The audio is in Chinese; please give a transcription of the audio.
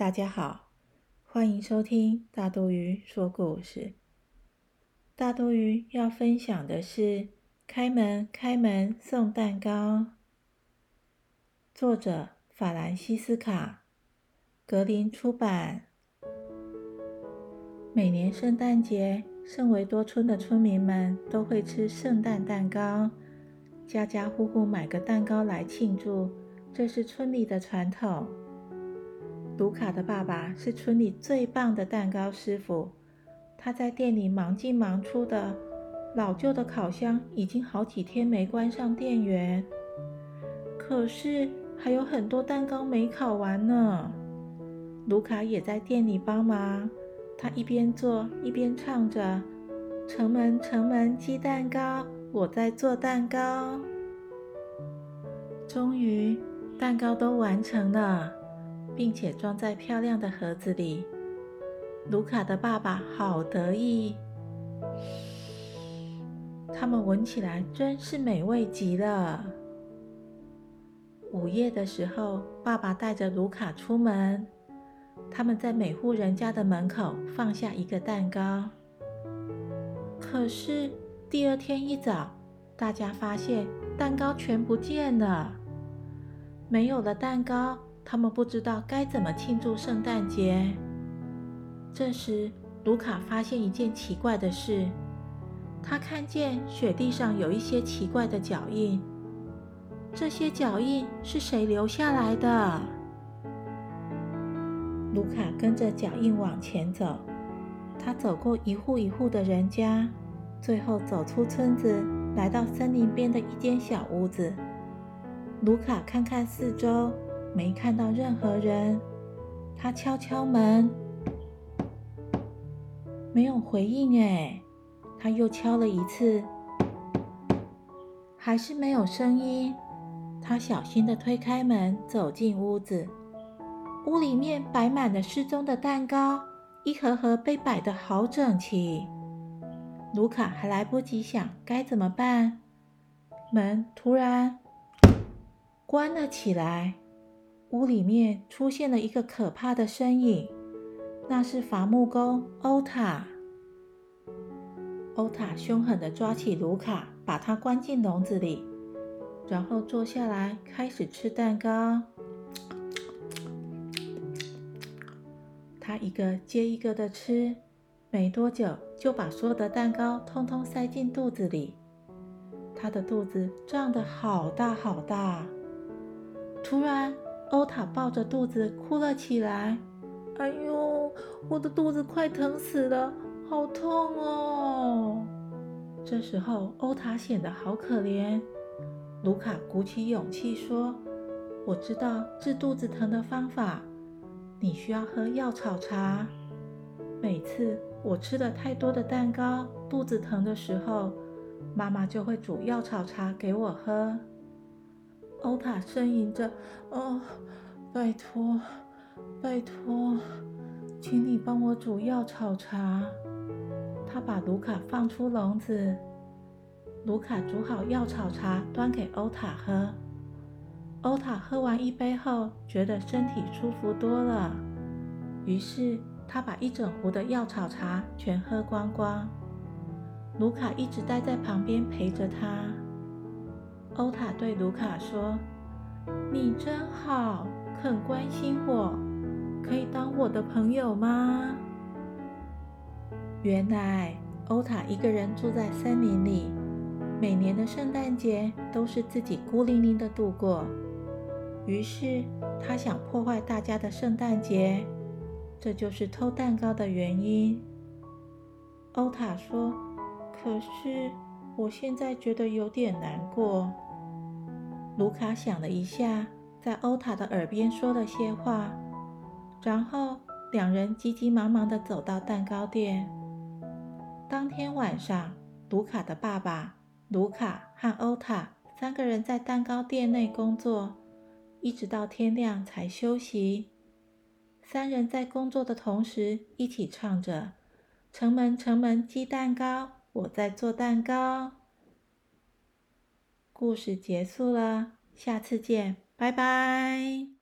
大家好，欢迎收听大多鱼说故事。大多鱼要分享的是《开门开门送蛋糕》，作者法兰西斯卡，格林出版。每年圣诞节，圣维多村的村民们都会吃圣诞蛋糕，家家户户买个蛋糕来庆祝，这是村里的传统。卢卡的爸爸是村里最棒的蛋糕师傅，他在店里忙进忙出的。老旧的烤箱已经好几天没关上电源，可是还有很多蛋糕没烤完呢。卢卡也在店里帮忙，他一边做一边唱着：“城门城门鸡蛋糕，我在做蛋糕。”终于，蛋糕都完成了。并且装在漂亮的盒子里。卢卡的爸爸好得意，他们闻起来真是美味极了。午夜的时候，爸爸带着卢卡出门，他们在每户人家的门口放下一个蛋糕。可是第二天一早，大家发现蛋糕全不见了，没有了蛋糕。他们不知道该怎么庆祝圣诞节。这时，卢卡发现一件奇怪的事，他看见雪地上有一些奇怪的脚印。这些脚印是谁留下来的？卢卡跟着脚印往前走，他走过一户一户的人家，最后走出村子，来到森林边的一间小屋子。卢卡看看四周。没看到任何人，他敲敲门，没有回应。哎，他又敲了一次，还是没有声音。他小心的推开门，走进屋子。屋里面摆满了失踪的蛋糕，一盒盒被摆得好整齐。卢卡还来不及想该怎么办，门突然关了起来。屋里面出现了一个可怕的身影，那是伐木工欧塔。欧塔凶狠地抓起卢卡，把他关进笼子里，然后坐下来开始吃蛋糕。他一个接一个的吃，没多久就把所有的蛋糕通通塞进肚子里。他的肚子胀得好大好大。突然，欧塔抱着肚子哭了起来。“哎呦，我的肚子快疼死了，好痛哦！”这时候，欧塔显得好可怜。卢卡鼓起勇气说：“我知道治肚子疼的方法，你需要喝药草茶。每次我吃了太多的蛋糕，肚子疼的时候，妈妈就会煮药草茶给我喝。”欧塔呻吟着：“哦，拜托，拜托，请你帮我煮药草茶。”他把卢卡放出笼子，卢卡煮好药草茶，端给欧塔喝。欧塔喝完一杯后，觉得身体舒服多了，于是他把一整壶的药草茶全喝光光。卢卡一直待在旁边陪着他。欧塔对卢卡说：“你真好，肯关心我，可以当我的朋友吗？”原来欧塔一个人住在森林里，每年的圣诞节都是自己孤零零的度过。于是他想破坏大家的圣诞节，这就是偷蛋糕的原因。欧塔说：“可是我现在觉得有点难过。”卢卡想了一下，在欧塔的耳边说了些话，然后两人急急忙忙地走到蛋糕店。当天晚上，卢卡的爸爸、卢卡和欧塔三个人在蛋糕店内工作，一直到天亮才休息。三人在工作的同时，一起唱着：“城门城门鸡蛋糕，我在做蛋糕。”故事结束了，下次见，拜拜。